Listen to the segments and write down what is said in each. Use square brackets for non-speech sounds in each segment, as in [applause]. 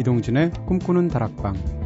이동진의 꿈꾸는 다락방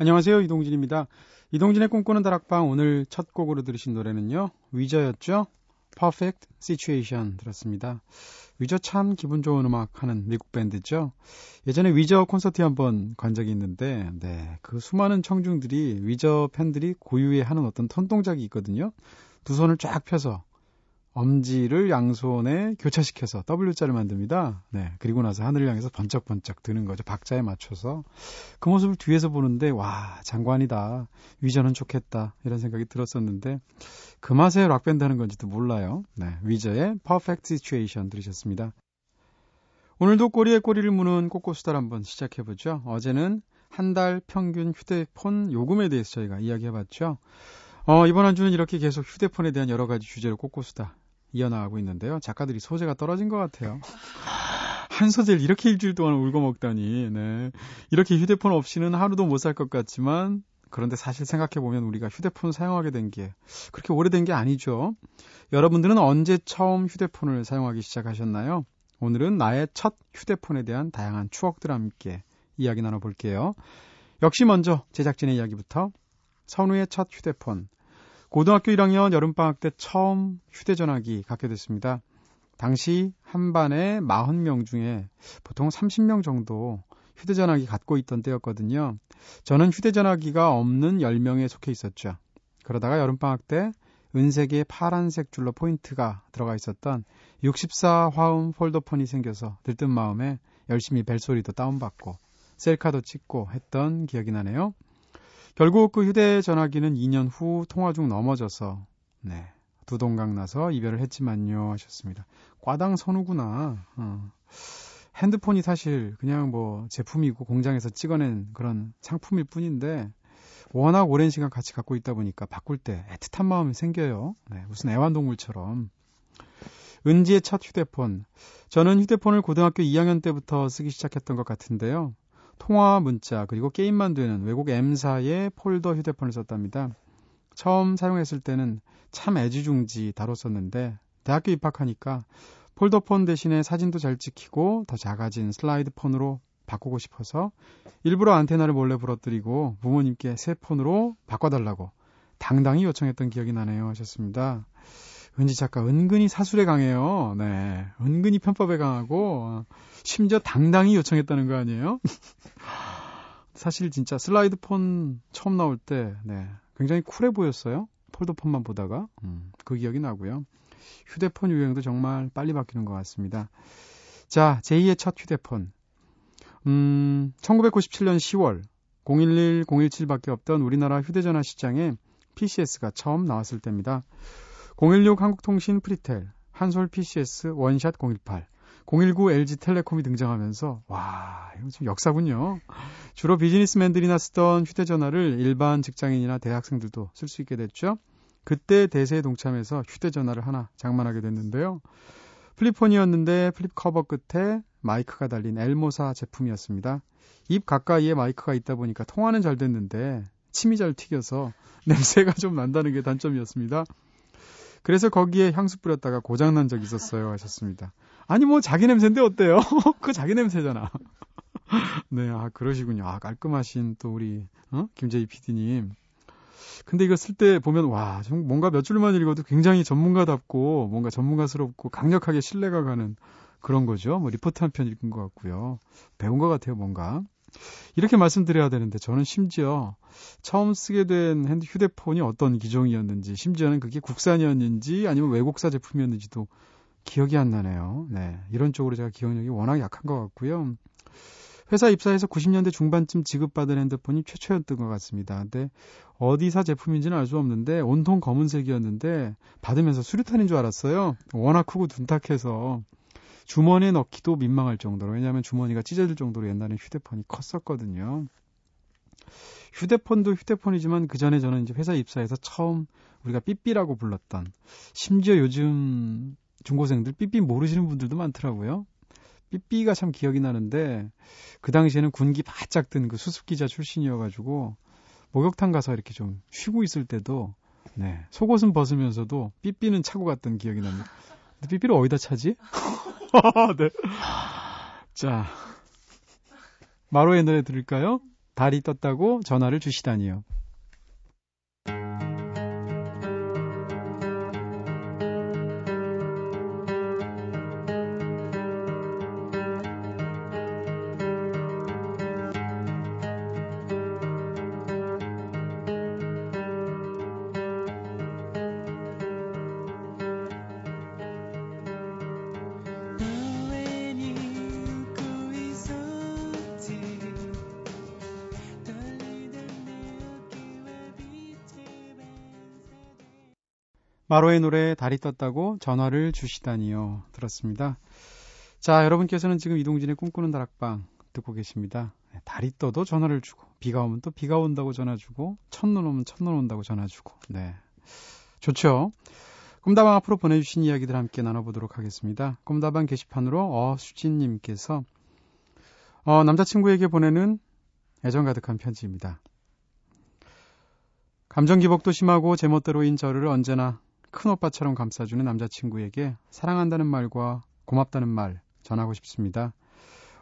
안녕하세요. 이동진입니다. 이동진의 꿈꾸는 다락방 오늘 첫 곡으로 들으신 노래는요. 위저였죠. Perfect Situation 들었습니다. 위저 참 기분 좋은 음악 하는 미국 밴드죠. 예전에 위저 콘서트에 한번 간 적이 있는데, 네, 그 수많은 청중들이 위저 팬들이 고유의 하는 어떤 턴 동작이 있거든요. 두 손을 쫙 펴서 엄지를 양손에 교차시켜서 W자를 만듭니다. 네. 그리고 나서 하늘을 향해서 번쩍번쩍 드는 거죠. 박자에 맞춰서. 그 모습을 뒤에서 보는데, 와, 장관이다. 위저는 좋겠다. 이런 생각이 들었었는데, 그 맛에 락밴드 하는 건지도 몰라요. 네. 위저의 Perfect Situation 들으셨습니다. 오늘도 꼬리에 꼬리를 무는 꼬꼬수달 한번 시작해보죠. 어제는 한 달 평균 휴대폰 요금에 대해서 저희가 이야기해봤죠. 어, 이번 한 주는 이렇게 계속 휴대폰에 대한 여러 가지 주제를 꼬꼬수다 이어나가고 있는데요. 작가들이 소재가 떨어진 것 같아요. 한 소재를 이렇게 일주일 동안 울고 먹다니, 네. 이렇게 휴대폰 없이는 하루도 못 살 것 같지만, 그런데 사실 생각해보면 우리가 휴대폰 사용하게 된 게 그렇게 오래된 게 아니죠. 여러분들은 언제 처음 휴대폰을 사용하기 시작하셨나요? 오늘은 나의 첫 휴대폰에 대한 다양한 추억들 함께 이야기 나눠볼게요. 역시 먼저 제작진의 이야기부터 선우의 첫 휴대폰. 고등학교 1학년 여름방학 때 처음 휴대전화기 갖게 됐습니다. 당시 한 반에 40명 중에 보통 30명 정도 휴대전화기 갖고 있던 때였거든요. 저는 휴대전화기가 없는 10명에 속해 있었죠. 그러다가 여름방학 때 은색의 파란색 줄로 포인트가 들어가 있었던 64화음 폴더폰이 생겨서 들뜬 마음에 열심히 벨소리도 다운받고 셀카도 찍고 했던 기억이 나네요. 결국 그 휴대전화기는 2년 후 통화 중 넘어져서 네 두동강 나서 이별을 했지만요 하셨습니다. 과당 선우구나. 어. 핸드폰이 사실 그냥 뭐 제품이고 공장에서 찍어낸 그런 상품일 뿐인데 워낙 오랜 시간 같이 갖고 있다 보니까 바꿀 때 애틋한 마음이 생겨요. 네, 무슨 애완동물처럼. 은지의 첫 휴대폰. 저는 휴대폰을 고등학교 2학년 때부터 쓰기 시작했던 것 같은데요. 통화 문자 그리고 게임만 되는 외국 M사의 폴더 휴대폰을 썼답니다. 처음 사용했을 때는 참 애지중지 다뤘었는데 대학교 입학하니까 폴더폰 대신에 사진도 잘 찍히고 더 작아진 슬라이드 폰으로 바꾸고 싶어서 일부러 안테나를 몰래 부러뜨리고 부모님께 새 폰으로 바꿔달라고 당당히 요청했던 기억이 나네요 하셨습니다. 은지 작가 은근히 사술에 강해요. 네. 은근히 편법에 강하고 심지어 당당히 요청했다는 거 아니에요? [laughs] 사실 진짜 슬라이드 폰 처음 나올 때 네. 굉장히 쿨해 보였어요. 폴더폰만 보다가 음, 그 기억이 나고요. 휴대폰 유행도 정말 빨리 바뀌는 것 같습니다. 자, 제2의 첫 휴대폰. 음, 1997년 10월 011, 017밖에 없던 우리나라 휴대전화 시장에 PCS가 처음 나왔을 때입니다. 016 한국통신 프리텔, 한솔 PCS, 원샷 018, 019 LG텔레콤이 등장하면서 와 이거 좀 역사군요. 주로 비즈니스맨들이나 쓰던 휴대전화를 일반 직장인이나 대학생들도 쓸 수 있게 됐죠. 그때 대세에 동참해서 휴대전화를 하나 장만하게 됐는데요. flip폰이었는데 flip cover 끝에 마이크가 달린 L모사 제품이었습니다. 입 가까이에 마이크가 있다 보니까 통화는 잘 됐는데 침이 잘 튀겨서 [laughs] 냄새가 좀 난다는 게 단점이었습니다. 그래서 거기에 향수 뿌렸다가 고장난 적 있었어요 하셨습니다. 아니 뭐 자기 냄새인데 어때요? [laughs] 그 자기 냄새잖아. [laughs] 네, 아 그러시군요. 아 깔끔하신 또 우리 어? 김재희 PD님. 근데 이거 쓸 때 보면 와, 좀 뭔가 몇 줄만 읽어도 굉장히 전문가답고 뭔가 전문가스럽고 강력하게 신뢰가 가는 그런 거죠. 뭐 리포트 한 편 읽은 것 같고요. 배운 것 같아요, 뭔가. 이렇게 말씀드려야 되는데 저는 심지어 처음 쓰게 된 휴대폰이 어떤 기종이었는지 심지어는 그게 국산이었는지 아니면 외국사 제품이었는지도 기억이 안 나네요. 네. 이런 쪽으로 제가 기억력이 워낙 약한 것 같고요. 회사 입사해서 90년대 중반쯤 지급받은 핸드폰이 최초였던 것 같습니다. 근데 어디사 제품인지는 알 수 없는데 온통 검은색이었는데 받으면서 수류탄인 줄 알았어요. 워낙 크고 둔탁해서 주머니에 넣기도 민망할 정도로 왜냐하면 주머니가 찢어질 정도로 옛날에 휴대폰이 컸었거든요. 휴대폰도 휴대폰이지만 그 전에 저는 이제 회사 입사해서 처음 우리가 삐삐라고 불렀던 심지어 요즘 중고생들 삐삐 모르시는 분들도 많더라고요. 삐삐가 참 기억이 나는데 그 당시에는 군기 바짝 든 그 수습기자 출신이어가지고 목욕탕 가서 이렇게 좀 쉬고 있을 때도 네 속옷은 벗으면서도 삐삐는 차고 갔던 기억이 납니다. 근데 삐삐를 어디다 차지? [laughs] 네. 자 마로의 노래 들을까요? 달이 떴다고 전화를 주시다니요. 마로의 노래 달이 떴다고 전화를 주시다니요. 들었습니다. 자, 여러분께서는 지금 이동진의 꿈꾸는 다락방 듣고 계십니다. 네, 달이 떠도 전화를 주고, 비가 오면 또 비가 온다고 전화 주고, 첫눈 오면 첫눈 온다고 전화 주고, 네. 좋죠? 꿈다방 앞으로 보내주신 이야기들 함께 나눠보도록 하겠습니다. 꿈다방 게시판으로 어수진님께서, 어, 남자친구에게 보내는 애정 가득한 편지입니다. 감정 기복도 심하고 제멋대로인 저를 언제나 큰 오빠처럼 감싸주는 남자친구에게 사랑한다는 말과 고맙다는 말 전하고 싶습니다.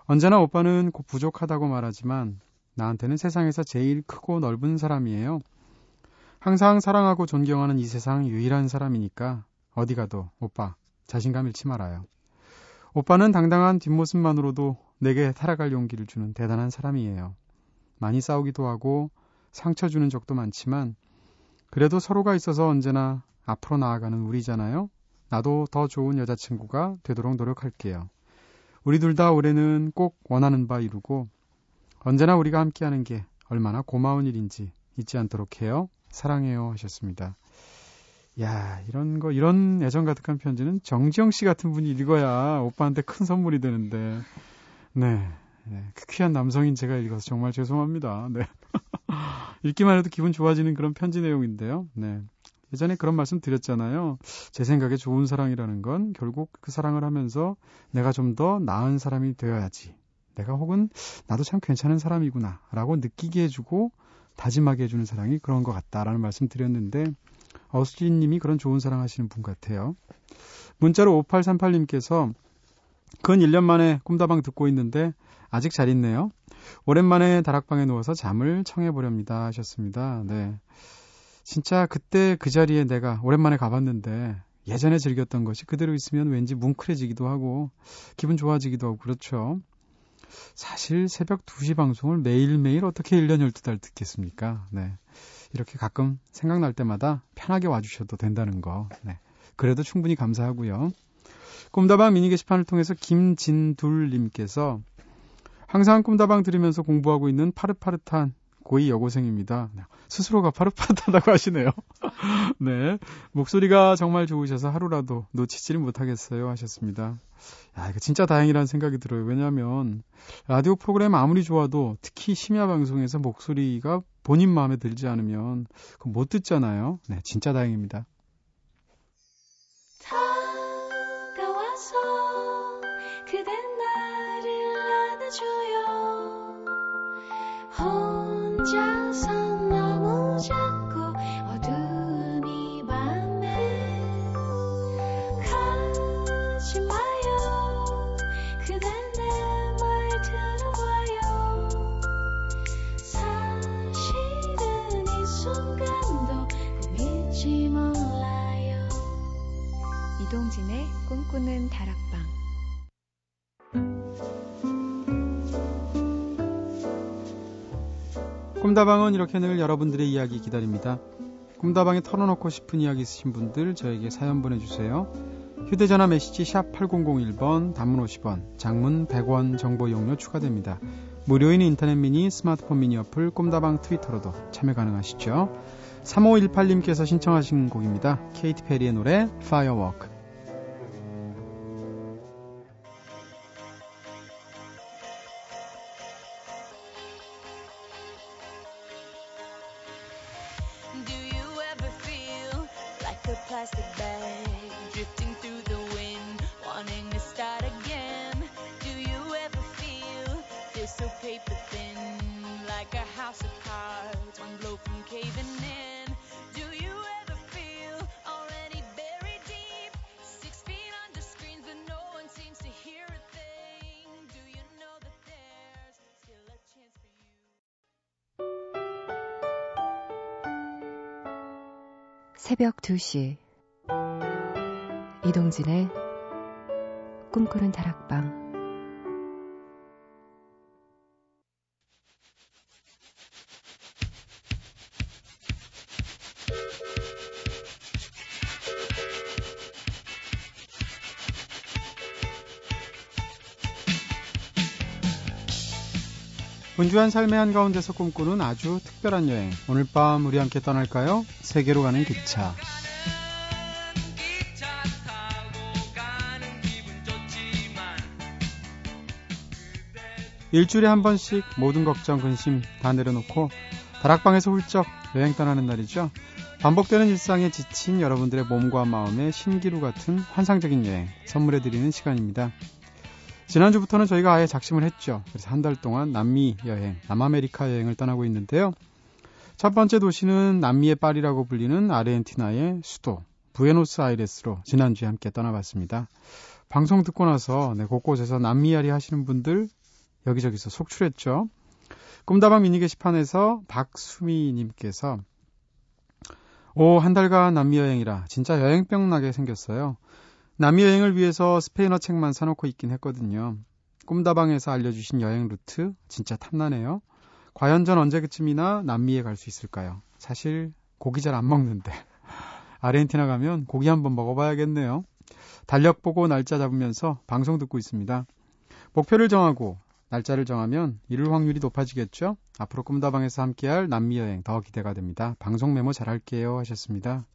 언제나 오빠는 곧 부족하다고 말하지만 나한테는 세상에서 제일 크고 넓은 사람이에요. 항상 사랑하고 존경하는 이 세상 유일한 사람이니까 어디 가도 오빠 자신감 잃지 말아요. 오빠는 당당한 뒷모습만으로도 내게 살아갈 용기를 주는 대단한 사람이에요. 많이 싸우기도 하고 상처 주는 적도 많지만 그래도 서로가 있어서 언제나 앞으로 나아가는 우리잖아요. 나도 더 좋은 여자친구가 되도록 노력할게요. 우리 둘 다 올해는 꼭 원하는 바 이루고 언제나 우리가 함께하는 게 얼마나 고마운 일인지 잊지 않도록 해요. 사랑해요 하셨습니다. 야 이런 거 이런 애정 가득한 편지는 정지영 씨 같은 분이 읽어야 오빠한테 큰 선물이 되는데 네, 네. 그 귀한 남성인 제가 읽어서 정말 죄송합니다. 네. [laughs] 읽기만 해도 기분 좋아지는 그런 편지 내용인데요. 네. 예전에 그런 말씀 드렸잖아요. 제 생각에 좋은 사랑이라는 건 결국 그 사랑을 하면서 내가 좀 더 나은 사람이 되어야지. 내가 혹은 나도 참 괜찮은 사람이구나. 라고 느끼게 해주고 다짐하게 해주는 사랑이 그런 것 같다라는 말씀 드렸는데 어수진 님이 그런 좋은 사랑 하시는 분 같아요. 문자로 5838님께서 근 1년 만에 꿈다방 듣고 있는데 아직 잘 있네요. 오랜만에 다락방에 누워서 잠을 청해보렵니다 하셨습니다. 네. 진짜 그때 그 자리에 내가 오랜만에 가봤는데 예전에 즐겼던 것이 그대로 있으면 왠지 뭉클해지기도 하고 기분 좋아지기도 하고 그렇죠. 사실 새벽 2시 방송을 매일매일 어떻게 1년 12달 듣겠습니까? 네. 이렇게 가끔 생각날 때마다 편하게 와주셔도 된다는 거. 네. 그래도 충분히 감사하고요. 꿈다방 미니 게시판을 통해서 김진둘님께서 항상 꿈다방 들으면서 공부하고 있는 파릇파릇한 고2 여고생입니다. 스스로가 파릇파릇하다고 하시네요. [laughs] 네. 목소리가 정말 좋으셔서 하루라도 놓치지를 못하겠어요. 하셨습니다. 야, 이거 진짜 다행이라는 생각이 들어요. 왜냐하면 라디오 프로그램 아무리 좋아도 특히 심야 방송에서 목소리가 본인 마음에 들지 않으면 못 듣잖아요. 네, 진짜 다행입니다. 이동진의 꿈꾸는 다락방 꿈다방은 이렇게 늘 여러분들의 이야기 기다립니다. 꿈다방에 털어놓고 싶은 이야기 있으신 분들 저에게 사연 보내주세요. 휴대전화 메시지 샵 8001번, 단문 50원, 장문 100원 정보 용료 추가됩니다. 무료인 인터넷 미니, 스마트폰 미니 어플, 꿈다방 트위터로도 참여 가능하시죠. 3518님께서 신청하신 곡입니다. 케이티 페리의 노래 Firework. 새벽 2시. 이동진의 꿈꾸는 다락방 분주한 삶의 한가운데서 꿈꾸는 아주 특별한 여행. 오늘 밤 우리 함께 떠날까요? 세계로 가는 기차. 일주일에 한 번씩 모든 걱정, 근심 다 내려놓고 다락방에서 훌쩍 여행 떠나는 날이죠. 반복되는 일상에 지친 여러분들의 몸과 마음의 신기루 같은 환상적인 여행 선물해드리는 시간입니다. 지난주부터는 저희가 아예 작심을 했죠. 그래서 한 달 동안 남미 여행, 남아메리카 여행을 떠나고 있는데요. 첫 번째 도시는 남미의 파리라고 불리는 아르헨티나의 수도 부에노스아이레스로 지난주에 함께 떠나봤습니다. 방송 듣고 나서 네, 곳곳에서 남미야리 하시는 분들 여기저기서 속출했죠. 꿈다방 미니 게시판에서 박수미님께서 오, 한 달간 남미 여행이라 진짜 여행병 나게 생겼어요. 남미 여행을 위해서 스페인어 책만 사놓고 있긴 했거든요. 꿈다방에서 알려주신 여행 루트 진짜 탐나네요. 과연 전 언제쯤이나 남미에 갈 수 있을까요? 사실 고기 잘 안 먹는데 [laughs] 아르헨티나 가면 고기 한번 먹어봐야겠네요. 달력 보고 날짜 잡으면서 방송 듣고 있습니다. 목표를 정하고 날짜를 정하면 이룰 확률이 높아지겠죠? 앞으로 꿈다방에서 함께할 남미 여행 더 기대가 됩니다. 방송 메모 잘할게요 하셨습니다.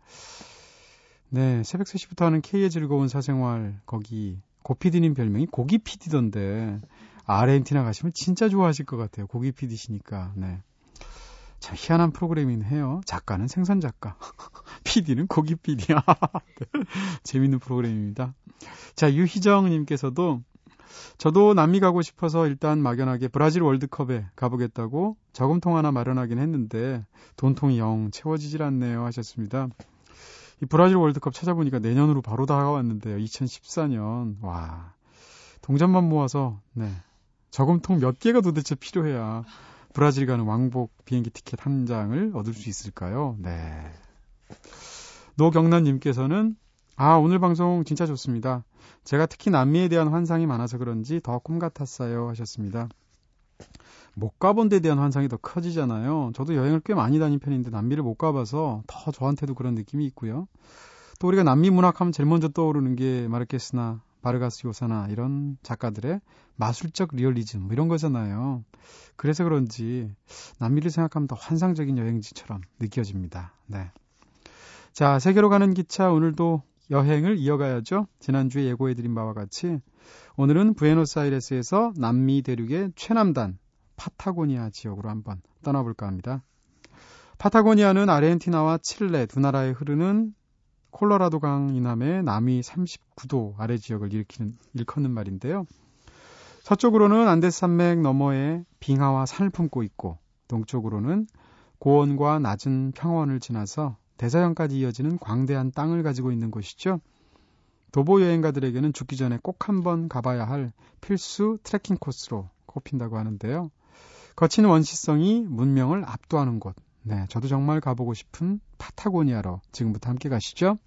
네, 새벽 3시부터 하는 K의 즐거운 사생활 거기 고피디님 별명이 고기 피디던데 아르헨티나 가시면 진짜 좋아하실 것 같아요. 고기 피디시니까. 네. 참 희한한 프로그램이긴 해요. 작가는 생선 작가, [laughs] PD는 고기 PD야. [laughs] 네. 재밌는 프로그램입니다. 자, 유희정님께서도 저도 남미 가고 싶어서 일단 막연하게 브라질 월드컵에 가보겠다고 저금통 하나 마련하긴 했는데 돈통이 영 채워지질 않네요 하셨습니다. 이 브라질 월드컵 찾아보니까 내년으로 바로 다가왔는데요. 2014년. 와. 동전만 모아서, 네. 저금통 몇 개가 도대체 필요해야 브라질 가는 왕복 비행기 티켓 한 장을 얻을 수 있을까요? 네. 노경란님께서는, 아, 오늘 방송 진짜 좋습니다. 제가 특히 남미에 대한 환상이 많아서 그런지 더 꿈 같았어요. 하셨습니다. 못 가본 데 대한 환상이 더 커지잖아요. 저도 여행을 꽤 많이 다닌 편인데 남미를 못 가봐서 더 저한테도 그런 느낌이 있고요. 또 우리가 남미 문학하면 제일 먼저 떠오르는 게 마르케스나 바르가스 요사나 이런 작가들의 마술적 리얼리즘 뭐 이런 거잖아요. 그래서 그런지 남미를 생각하면 더 환상적인 여행지처럼 느껴집니다. 네. 자, 세계로 가는 기차 오늘도 여행을 이어가야죠. 지난주에 예고해드린 바와 같이 오늘은 부에노스아이레스에서 남미 대륙의 최남단 파타고니아 지역으로 한번 떠나볼까 합니다. 파타고니아는 아르헨티나와 칠레 두 나라에 흐르는 콜로라도 강 이남의 남위 39도 아래 지역을 일으키는, 일컫는 말인데요. 서쪽으로는 안데스 산맥 너머에 빙하와 산을 품고 있고 동쪽으로는 고원과 낮은 평원을 지나서 대서양까지 이어지는 광대한 땅을 가지고 있는 곳이죠. 도보 여행가들에게는 죽기 전에 꼭 한번 가봐야 할 필수 트레킹 코스로 꼽힌다고 하는데요. 거친 원시성이 문명을 압도하는 곳. 네, 저도 정말 가보고 싶은 파타고니아로 지금부터 함께 가시죠.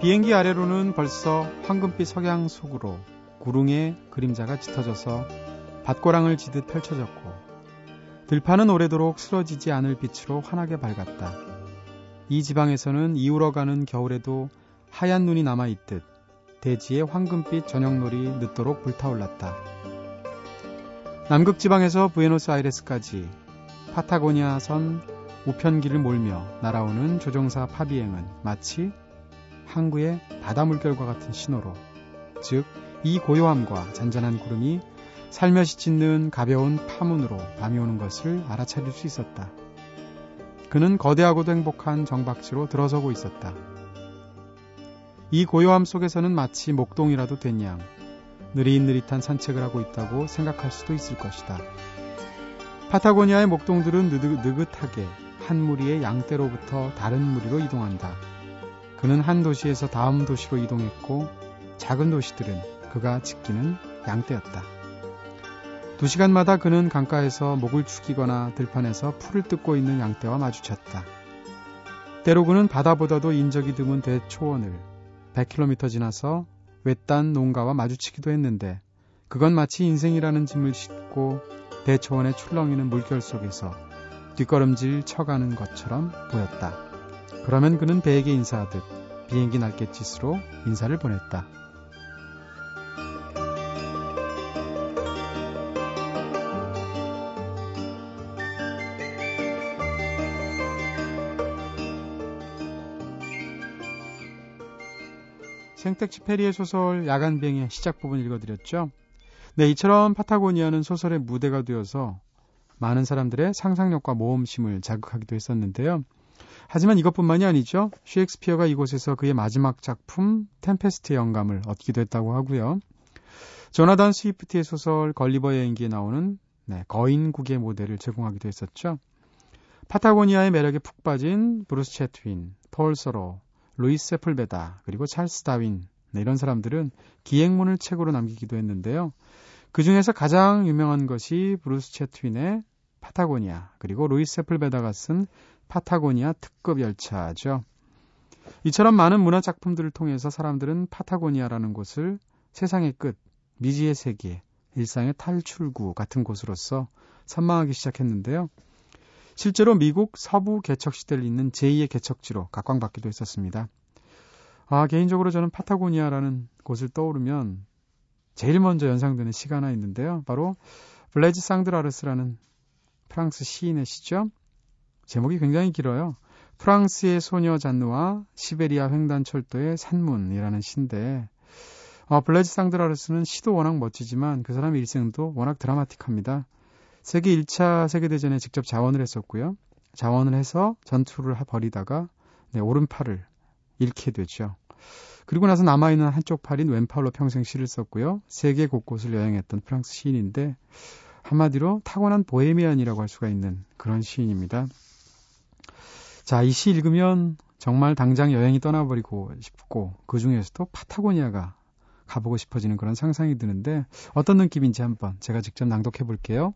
비행기 아래로는 벌써 황금빛 석양 속으로 구릉의 그림자가 짙어져서 밭고랑을 지듯 펼쳐졌고 들판은 오래도록 쓰러지지 않을 빛으로 환하게 밝았다. 이 지방에서는 이울어가는 겨울에도 하얀 눈이 남아있듯 대지의 황금빛 저녁놀이 늦도록 불타올랐다. 남극 지방에서 부에노스아이레스까지 파타고니아 선 우편기를 몰며 날아오는 조종사 파비행은 마치 항구의 바다 물결과 같은 신호로 즉 이 고요함과 잔잔한 구름이 살며시 짙는 가벼운 파문으로 밤이 오는 것을 알아차릴 수 있었다. 그는 거대하고도 행복한 정박지로 들어서고 있었다. 이 고요함 속에서는 마치 목동이라도 된 양, 느릿느릿한 산책을 하고 있다고 생각할 수도 있을 것이다. 파타고니아의 목동들은 느긋하게 한 무리의 양떼로부터 다른 무리로 이동한다. 그는 한 도시에서 다음 도시로 이동했고 작은 도시들은 그가 지키는 양떼였다. 두 시간마다 그는 강가에서 목을 축이거나 들판에서 풀을 뜯고 있는 양떼와 마주쳤다. 때로 그는 바다보다도 인적이 드문 대초원을 100km 지나서 외딴 농가와 마주치기도 했는데 그건 마치 인생이라는 짐을 싣고 대초원에 출렁이는 물결 속에서 뒷걸음질 쳐가는 것처럼 보였다. 그러면 그는 배에게 인사하듯 비행기 날갯짓으로 인사를 보냈다. 생텍쥐페리의 소설 야간 비행의 시작 부분 읽어드렸죠. 네, 이처럼 파타고니아는 소설의 무대가 되어서 많은 사람들의 상상력과 모험심을 자극하기도 했었는데요. 하지만 이것뿐만이 아니죠. 셰익스피어가 이곳에서 그의 마지막 작품 템페스트의 영감을 얻기도 했다고 하고요. 조나단 스위프트의 소설 걸리버 여행기에 나오는 네, 거인국의 모델을 제공하기도 했었죠. 파타고니아의 매력에 푹 빠진 브루스 채트윈, 폴 서로, 루이스 세풀베다, 그리고 찰스 다윈 네, 이런 사람들은 기행문을 책으로 남기기도 했는데요. 그 중에서 가장 유명한 것이 브루스 채트윈의 파타고니아, 그리고 루이스 세풀베다가 쓴 파타고니아 특급 열차죠. 이처럼 많은 문화 작품들을 통해서 사람들은 파타고니아라는 곳을 세상의 끝, 미지의 세계, 일상의 탈출구 같은 곳으로서 선망하기 시작했는데요. 실제로 미국 서부 개척 시대를 잇는 제2의 개척지로 각광받기도 했었습니다. 아, 개인적으로 저는 파타고니아라는 곳을 떠오르면 제일 먼저 연상되는 시가 하나 있는데요. 바로 블레즈 상드라르스라는 프랑스 시인의 시죠. 제목이 굉장히 길어요. 프랑스의 소녀 잔느와 시베리아 횡단 철도의 산문이라는 시인데 어, 블레즈 상드라르스는 시도 워낙 멋지지만 그 사람의 일생도 워낙 드라마틱합니다. 세계 1차 세계대전에 직접 자원을 했었고요. 자원을 해서 전투를 벌이다가 네, 오른팔을 잃게 되죠. 그리고 나서 남아있는 한쪽 팔인 왼팔로 평생 시를 썼고요. 세계 곳곳을 여행했던 프랑스 시인인데 한마디로 타고난 보헤미안이라고 할 수가 있는 그런 시인입니다. 자, 이 시 읽으면 정말 당장 여행이 떠나버리고 싶고 그 중에서도 파타고니아가 가보고 싶어지는 그런 상상이 드는데 어떤 느낌인지 한번 제가 직접 낭독해 볼게요.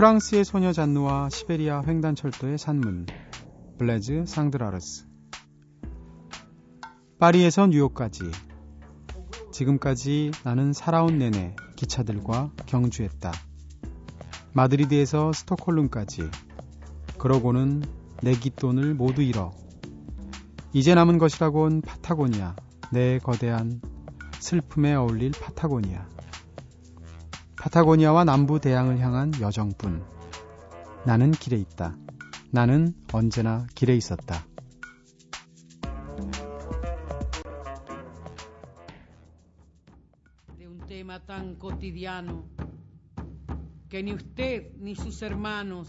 프랑스의 소녀 잔누와 시베리아 횡단철도의 산문 블레즈 상드라르스. 파리에서 뉴욕까지. 지금까지 나는 살아온 내내 기차들과 경주했다. 마드리드에서 스톡홀름까지. 그러고는 내 깃돈을 모두 잃어. 이제 남은 것이라곤 파타고니아 내 거대한 슬픔에 어울릴 파타고니아 파타고니아와 남부 대양을 향한 여정뿐. 나는 길에 있다. 나는 언제나 길에 있었다. tan cotidiano que ni usted ni sus hermanos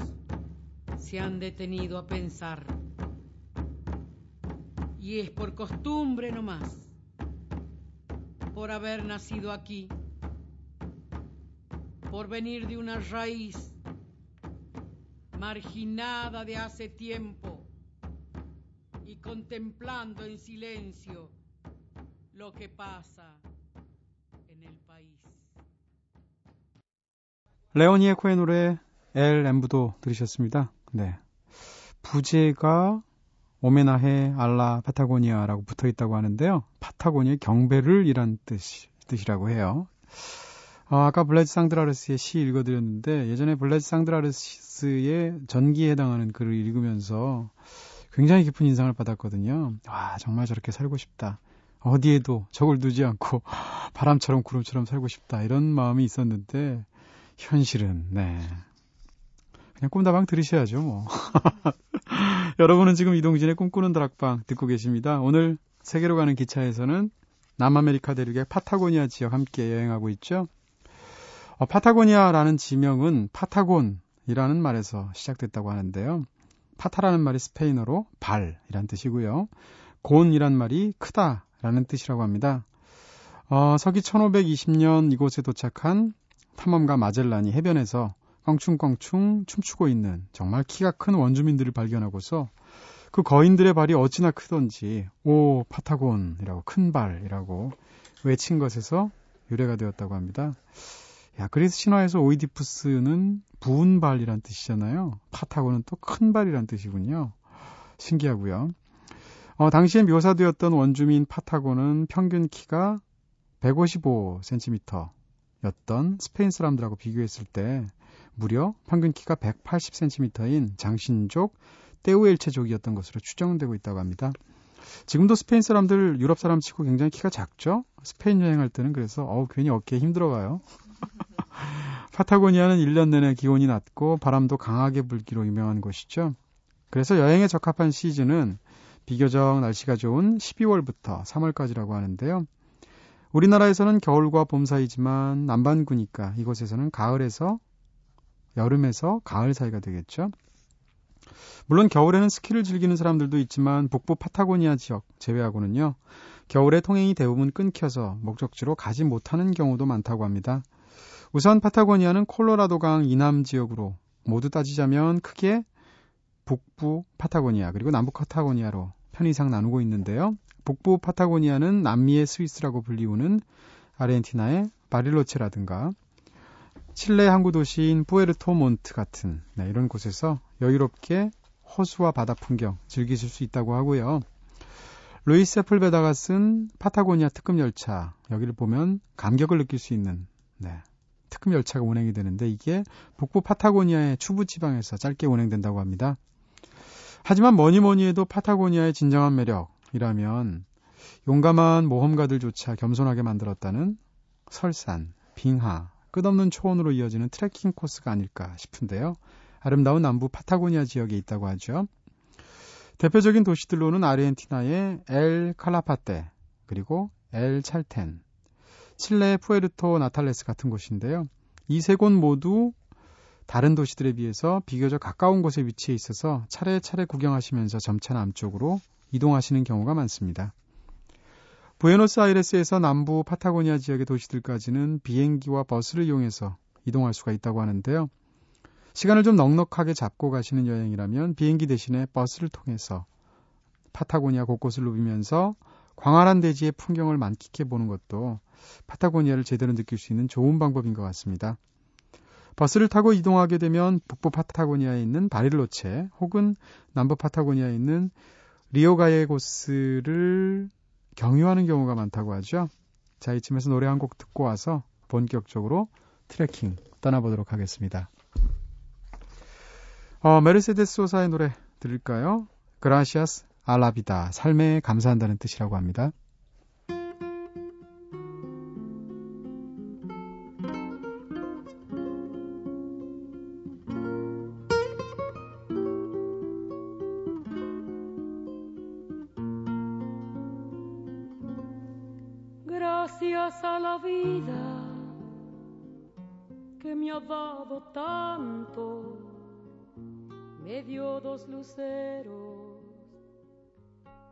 se han detenido a pensar. Y es por costumbre nomás, por haber nacido aquí por venir de una raíz marginada de hace tiempo y contemplando en silencio lo que pasa en el país. 레온 히에코의 노래 El Embudo 들으셨습니다. 네. 부제가 Homenaje a la Patagonia라고 붙어 있다고 하는데요. 파타고니아의 경배를 이란 뜻, 뜻이라고 해요. 어, 아까 블레즈 상드라르스의 시 읽어드렸는데 예전에 블레즈 상드라르스의 전기에 해당하는 글을 읽으면서 굉장히 깊은 인상을 받았거든요. 와 정말 저렇게 살고 싶다. 어디에도 적을 두지 않고 [laughs] 바람처럼 구름처럼 살고 싶다 이런 마음이 있었는데 현실은 네 그냥 꿈다방 들으셔야죠 뭐. [laughs] 여러분은 지금 이동진의 꿈꾸는 다락방 듣고 계십니다. 오늘 세계로 가는 기차에서는 남아메리카 대륙의 파타고니아 지역 함께 여행하고 있죠. 어, 파타고니아라는 지명은 파타곤이라는 말에서 시작됐다고 하는데요. pata라는 말이 스페인어로 발이란 뜻이고요. 곤이란 말이 크다라는 뜻이라고 합니다. 어, 서기 1520년 이곳에 도착한 탐험가 마젤란이 해변에서 껑충껑충 춤추고 있는 정말 키가 큰 원주민들을 발견하고서 그 거인들의 발이 어찌나 크던지 오 파타곤이라고 큰 발이라고 외친 것에서 유래가 되었다고 합니다. 야 그리스 신화에서 오이디푸스는 부은 발이란 뜻이잖아요. 파타곤은 또 큰 발이란 뜻이군요. 신기하고요. 어, 당시에 묘사되었던 원주민 파타곤은 평균 키가 155cm 였던 스페인 사람들하고 비교했을 때 무려 평균 키가 180cm인 장신족 떼우엘체족이었던 것으로 추정되고 있다고 합니다. 지금도 스페인 사람들 유럽 사람 치고 굉장히 키가 작죠? 스페인 여행할 때는 그래서 어우 괜히 어깨에 힘들어가요. 파타고니아는 1년 내내 기온이 낮고 바람도 강하게 불기로 유명한 곳이죠. 그래서 여행에 적합한 시즌은 비교적 날씨가 좋은 12월부터 3월까지라고 하는데요. 우리나라에서는 겨울과 봄 사이지만 남반구니까 이곳에서는 가을에서 여름에서 가을 사이가 되겠죠. 물론 겨울에는 스키를 즐기는 사람들도 있지만 북부 파타고니아 지역 제외하고는요. 겨울에 통행이 대부분 끊겨서 목적지로 가지 못하는 경우도 많다고 합니다. 우선 파타고니아는 콜로라도강 이남 지역으로 모두 따지자면 크게 북부 파타고니아 그리고 남부 파타고니아로 편의상 나누고 있는데요. 북부 파타고니아는 남미의 스위스라고 불리우는 아르헨티나의 바릴로체라든가 칠레 항구 도시인 푸에르토 몬트 같은 네, 이런 곳에서 여유롭게 호수와 바다 풍경 즐기실 수 있다고 하고요. 루이스 세풀베다가 쓴 파타고니아 특급 열차 여기를 보면 감격을 느낄 수 있는 네, 특급 열차가 운행이 되는데 이게 북부 파타고니아의 추부 지방에서 짧게 운행된다고 합니다. 하지만 뭐니 뭐니 해도 파타고니아의 진정한 매력이라면 용감한 모험가들조차 겸손하게 만들었다는 설산, 빙하, 끝없는 초원으로 이어지는 트레킹 코스가 아닐까 싶은데요. 아름다운 남부 파타고니아 지역에 있다고 하죠. 대표적인 도시들로는 아르헨티나의 엘 칼라파테, 그리고 엘 찰텐, 칠레 푸에르토 나탈레스 같은 곳인데요. 이 세 곳 모두 다른 도시들에 비해서 비교적 가까운 곳에 위치해 있어서 차례차례 구경하시면서 점차 남쪽으로 이동하시는 경우가 많습니다. 부에노스아이레스에서 남부 파타고니아 지역의 도시들까지는 비행기와 버스를 이용해서 이동할 수가 있다고 하는데요. 시간을 좀 넉넉하게 잡고 가시는 여행이라면 비행기 대신에 버스를 통해서 파타고니아 곳곳을 누비면서 광활한 대지의 풍경을 만끽해 보는 것도 파타고니아를 제대로 느낄 수 있는 좋은 방법인 것 같습니다. 버스를 타고 이동하게 되면 북부 파타고니아에 있는 바릴로체 혹은 남부 파타고니아에 있는 리오가예고스를 경유하는 경우가 많다고 하죠. 자, 이쯤에서 노래 한 곡 듣고 와서 본격적으로 트레킹 떠나보도록 하겠습니다. 어, 메르세데스 소사의 노래 들을까요? 그라시아스 알라비다. 삶에 감사한다는 뜻이라고 합니다.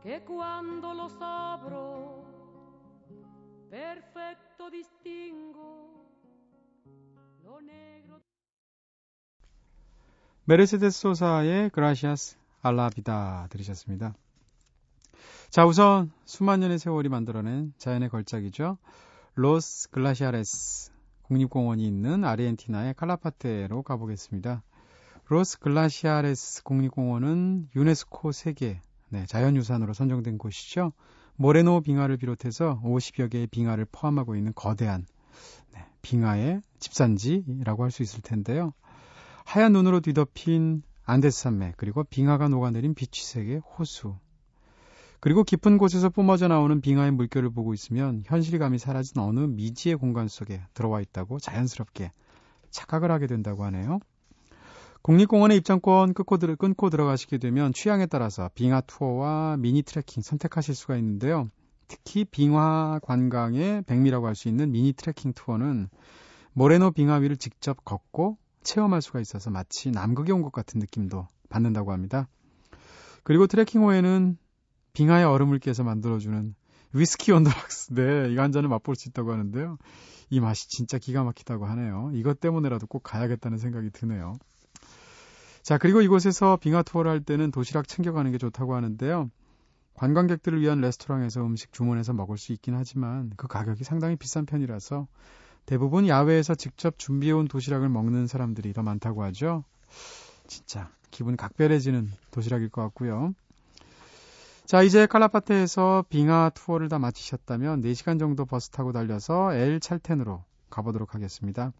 Que cuando los abro, perfecto distingo lo negro. 메르세데스 소사의 그라시아스 알라비다 들으셨습니다. 자, 우선 수만 년의 세월이 만들어낸 자연의 걸작이죠. 로스 글라시아레스 국립공원이 있는 아르헨티나의 칼라파테로 가보겠습니다. 로스 글라시아레스 국립공원은 유네스코 세계 네, 자연유산으로 선정된 곳이죠. 모레노 빙하를 비롯해서 50여 개의 빙하를 포함하고 있는 거대한 네, 빙하의 집산지라고 할 수 있을 텐데요. 하얀 눈으로 뒤덮인 안데스 산맥 그리고 빙하가 녹아내린 비취색의 호수 그리고 깊은 곳에서 뿜어져 나오는 빙하의 물결을 보고 있으면 현실감이 사라진 어느 미지의 공간 속에 들어와 있다고 자연스럽게 착각을 하게 된다고 하네요. 국립공원의 입장권 끊고, 들, 끊고 들어가시게 되면 취향에 따라서 빙하 투어와 미니 트레킹 선택하실 수가 있는데요. 특히 빙하 관광의 백미라고 할 수 있는 미니 트레킹 투어는 모레노 빙하 위를 직접 걷고 체험할 수가 있어서 마치 남극에 온 것 같은 느낌도 받는다고 합니다. 그리고 트레킹 후에는 빙하의 얼음을 깨서 만들어주는 위스키 on the rocks, 네, 이거 한 잔을 맛볼 수 있다고 하는데요. 이 맛이 진짜 기가 막히다고 하네요. 이것 때문에라도 꼭 가야겠다는 생각이 드네요. 자, 그리고 이곳에서 빙하 투어를 할 때는 도시락 챙겨가는 게 좋다고 하는데요. 관광객들을 위한 레스토랑에서 음식 주문해서 먹을 수 있긴 하지만 그 가격이 상당히 비싼 편이라서 대부분 야외에서 직접 준비해온 도시락을 먹는 사람들이 더 많다고 하죠. 진짜 기분 각별해지는 도시락일 것 같고요. 자, 이제 칼라파테에서 빙하 투어를 다 마치셨다면 4시간 정도 버스 타고 달려서 엘 찰텐으로 가보도록 하겠습니다.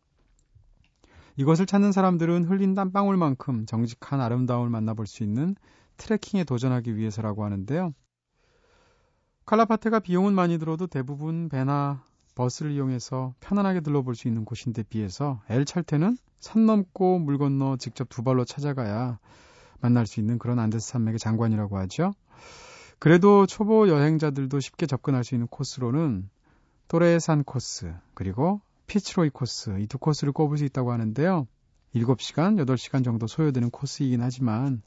이것을 찾는 사람들은 흘린 땀방울만큼 정직한 아름다움을 만나볼 수 있는 트레킹에 도전하기 위해서라고 하는데요. 칼라파테가 비용은 많이 들어도 대부분 배나 버스를 이용해서 편안하게 둘러볼 수 있는 곳인데 비해서 엘찰테는 산 넘고 물 건너 직접 두 발로 찾아가야 만날 수 있는 그런 안데스 산맥의 장관이라고 하죠. 그래도 초보 여행자들도 쉽게 접근할 수 있는 코스로는 또레산 코스 그리고 피츠로이 코스 이 두 코스를 꼽을 수 있다고 하는데요. 7시간, 8시간 정도 소요되는 코스이긴 하지만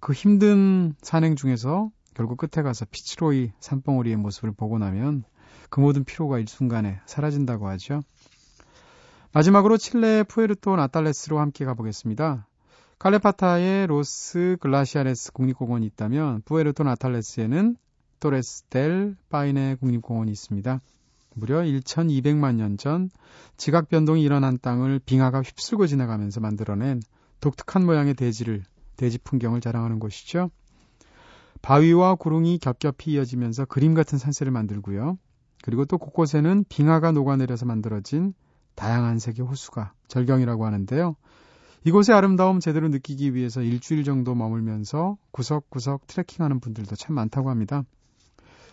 그 힘든 산행 중에서 결국 끝에 가서 피츠로이 산봉우리의 모습을 보고 나면 그 모든 피로가 일순간에 사라진다고 하죠. 마지막으로 칠레의 푸에르토 나탈레스로 함께 가보겠습니다. 칼라파테에 로스 글라시아레스 국립공원이 있다면 푸에르토 나탈레스에는 토레스 델 파이네 국립공원이 있습니다. 무려 1200만 년 전 지각 변동이 일어난 땅을 빙하가 휩쓸고 지나가면서 만들어낸 독특한 모양의 대지를 대지 풍경을 자랑하는 곳이죠. 바위와 구릉이 겹겹이 이어지면서 그림 같은 산세를 만들고요. 그리고 또 곳곳에는 빙하가 녹아내려서 만들어진 다양한 색의 호수가 절경이라고 하는데요. 이곳의 아름다움 제대로 느끼기 위해서 일주일 정도 머물면서 구석구석 트레킹하는 분들도 참 많다고 합니다.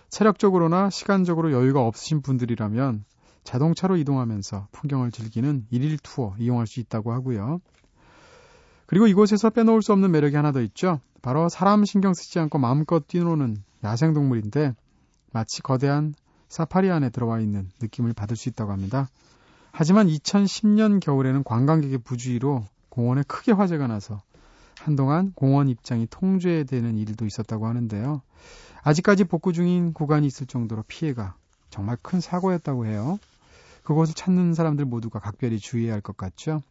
체력적으로나 시간적으로 여유가 없으신 분들이라면 자동차로 이동하면서 풍경을 즐기는 일일 투어 이용할 수 있다고 하고요. 그리고 이곳에서 빼놓을 수 없는 매력이 하나 더 있죠. 바로 사람 신경 쓰지 않고 마음껏 뛰노는 야생동물인데 마치 거대한 사파리 안에 들어와 있는 느낌을 받을 수 있다고 합니다. 하지만 2010년 겨울에는 관광객의 부주의로 공원에 크게 화재가 나서 한동안 공원 입장이 통제되는 일도 있었다고 하는데요. 아직까지 복구 중인 구간이 있을 정도로 피해가 정말 큰 사고였다고 해요. 그곳을 찾는 사람들 모두가 각별히 주의해야 할 것 같죠.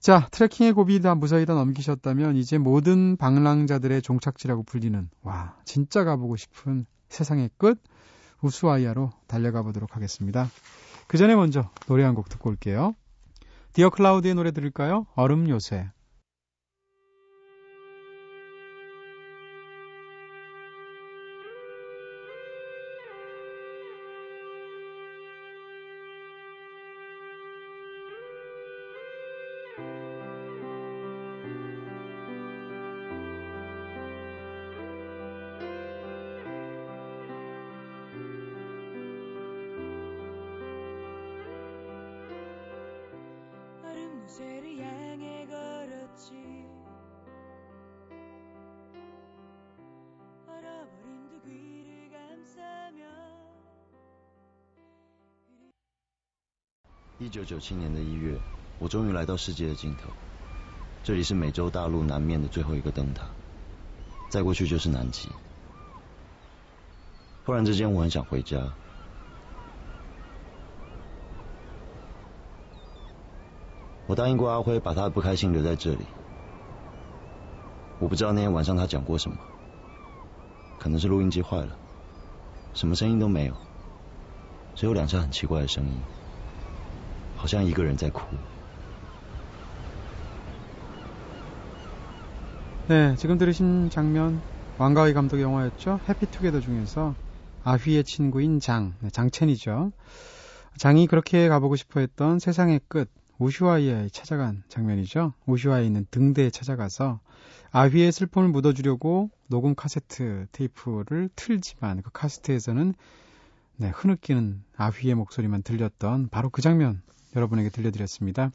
자, 트레킹의 고비 다 무사히 다 넘기셨다면 이제 모든 방랑자들의 종착지라고 불리는 와, 진짜 가보고 싶은 세상의 끝 우수아이아로 달려가 보도록 하겠습니다. 그 전에 먼저 노래 한 곡 듣고 올게요. 디어 클라우드의 노래 들을까요? 얼음 요새. 一九九七年的一月，我终于来到世界的尽头。这里是美洲大陆南面的最后一个灯塔，再过去就是南极。忽然之间，我很想回家。我答应过阿辉，把他的不开心留在这里。我不知道那天晚上他讲过什么，可能是录音机坏了，什么声音都没有，只有两下很奇怪的声音。好像一个人在哭。 네, 지금 들으신 장면 왕가위 감독의 영화였죠. 해피투게더 중에서 아휘의 친구인 장, 네, 장첸이죠. 장이 그렇게 가보고 싶어 했던 세상의 끝, 우슈아이에 찾아간 장면이죠. 우슈아이에 있는 등대에 찾아가서 아휘의 슬픔을 묻어주려고 녹음 카세트 테이프를 틀지만 그 카세트에서는 네, 흐느끼는 아휘의 목소리만 들렸던 바로 그 장면 여러분에게 들려드렸습니다.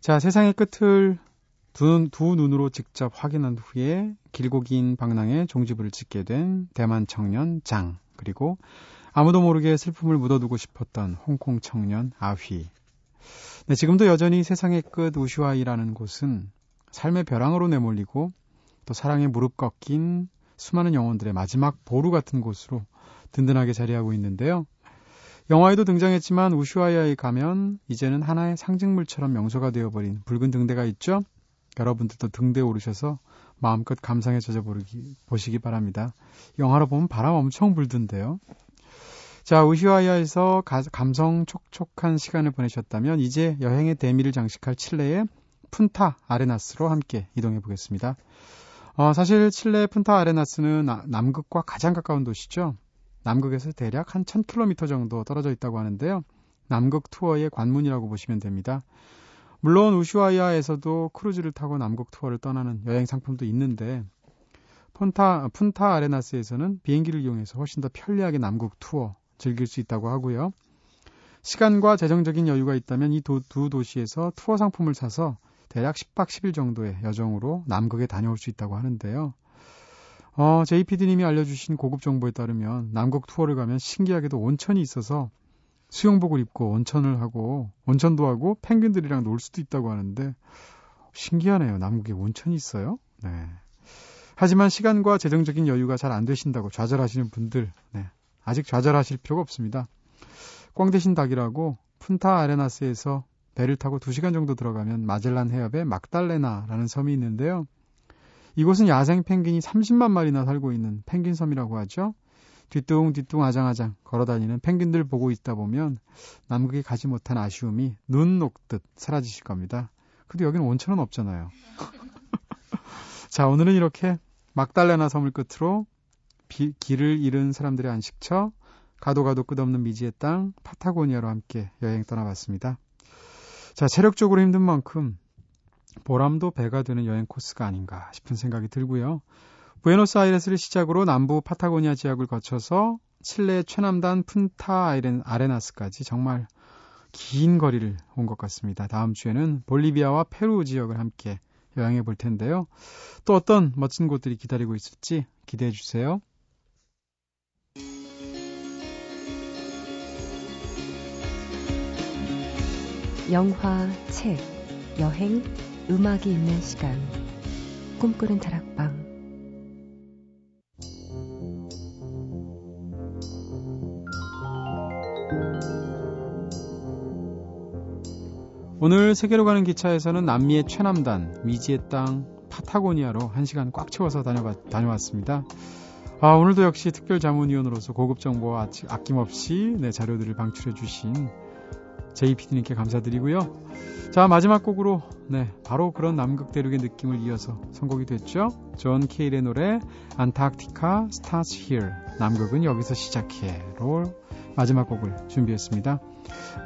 자, 세상의 끝을 두, 두 눈으로 직접 확인한 후에 길고 긴 방랑에 종지부를 찍게 된 대만 청년 장, 그리고 아무도 모르게 슬픔을 묻어두고 싶었던 홍콩 청년 아휘. 네, 지금도 여전히 세상의 끝 우슈아이라는 곳은 삶의 벼랑으로 내몰리고 또 사랑에 무릎 꺾인 수많은 영혼들의 마지막 보루 같은 곳으로 든든하게 자리하고 있는데요. 영화에도 등장했지만 우슈아이아에 가면 이제는 하나의 상징물처럼 명소가 되어버린 붉은 등대가 있죠. 여러분들도 등대에 오르셔서 마음껏 감상에 젖어 보시기 바랍니다. 영화로 보면 바람 엄청 불던데요. 자, 우슈아이아에서 감성 촉촉한 시간을 보내셨다면 이제 여행의 대미를 장식할 칠레의 푼타 아레나스로 함께 이동해 보겠습니다. 어, 사실 칠레 푼타 아레나스는 남극과 가장 가까운 도시죠. 남극에서 대략 한 1000km 정도 떨어져 있다고 하는데요. 남극 투어의 관문이라고 보시면 됩니다. 물론 우슈아이아에서도 크루즈를 타고 남극 투어를 떠나는 여행 상품도 있는데 폰타, 푼타 아레나스에서는 비행기를 이용해서 훨씬 더 편리하게 남극 투어 즐길 수 있다고 하고요. 시간과 재정적인 여유가 있다면 이 두 도시에서 투어 상품을 사서 대략 10박 10일 정도의 여정으로 남극에 다녀올 수 있다고 하는데요. 어, JPD님이 알려주신 고급 정보에 따르면 남극 투어를 가면 신기하게도 온천이 있어서 수영복을 입고 온천을 하고 온천도 하고 펭귄들이랑 놀 수도 있다고 하는데 신기하네요. 남극에 온천이 있어요. 네. 하지만 시간과 재정적인 여유가 잘 안 되신다고 좌절하시는 분들 네. 아직 좌절하실 필요가 없습니다. 꽝 대신 닭이라고 푼타 아레나스에서 배를 타고 2시간 정도 들어가면 마젤란 해협에 막달레나라는 섬이 있는데요. 이곳은 야생 펭귄이 30만 마리나 살고 있는 펭귄 섬이라고 하죠. 뒤뚱뒤뚱 아장아장 걸어다니는 펭귄들 보고 있다 보면 남극에 가지 못한 아쉬움이 눈 녹듯 사라지실 겁니다. 근데 여기는 온천은 없잖아요. [laughs] 자, 오늘은 이렇게 막달레나 섬을 끝으로 비, 길을 잃은 사람들의 안식처, 가도 가도 끝없는 미지의 땅, 파타고니아로 함께 여행 떠나봤습니다. 자, 체력적으로 힘든 만큼 보람도 배가 되는 여행 코스가 아닌가 싶은 생각이 들고요. 부에노스아이레스를 시작으로 남부 파타고니아 지역을 거쳐서 칠레 최남단 푼타 아레나스까지 정말 긴 거리를 온 것 같습니다. 다음 주에는 볼리비아와 페루 지역을 함께 여행해 볼 텐데요. 또 어떤 멋진 곳들이 기다리고 있을지 기대해 주세요. 영화, 책, 여행, 음악이 있는 시간. 꿈꾸는 다락방. 오늘 세계로 가는 기차에서는 남미의 최남단, 미지의 땅, 파타고니아로 한 시간 꽉 채워서 다녀와, 다녀왔습니다. 아, 오늘도 역시 특별 자문위원으로서 고급 정보와 아낌없이 네, 자료들을 방출해 주신 JPD님께 감사드리고요. 자, 마지막 곡으로, 네, 바로 그런 남극 대륙의 느낌을 이어서 선곡이 됐죠. 존 케일의 노래, Antarctica Starts Here. 남극은 여기서 시작해.로 마지막 곡을 준비했습니다.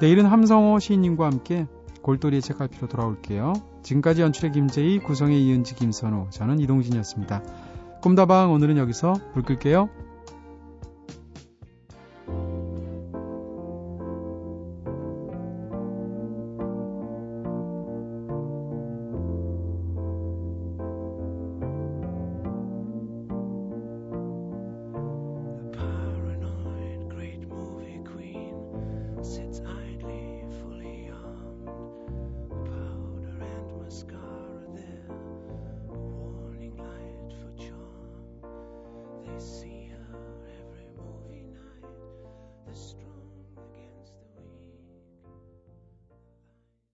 내일은 함성호 시인님과 함께 골똘히의 책할 필요 돌아올게요. 지금까지 연출의 김재희, 구성의 이은지, 김선호, 저는 이동진이었습니다. 꿈다방 오늘은 여기서 불 끌게요.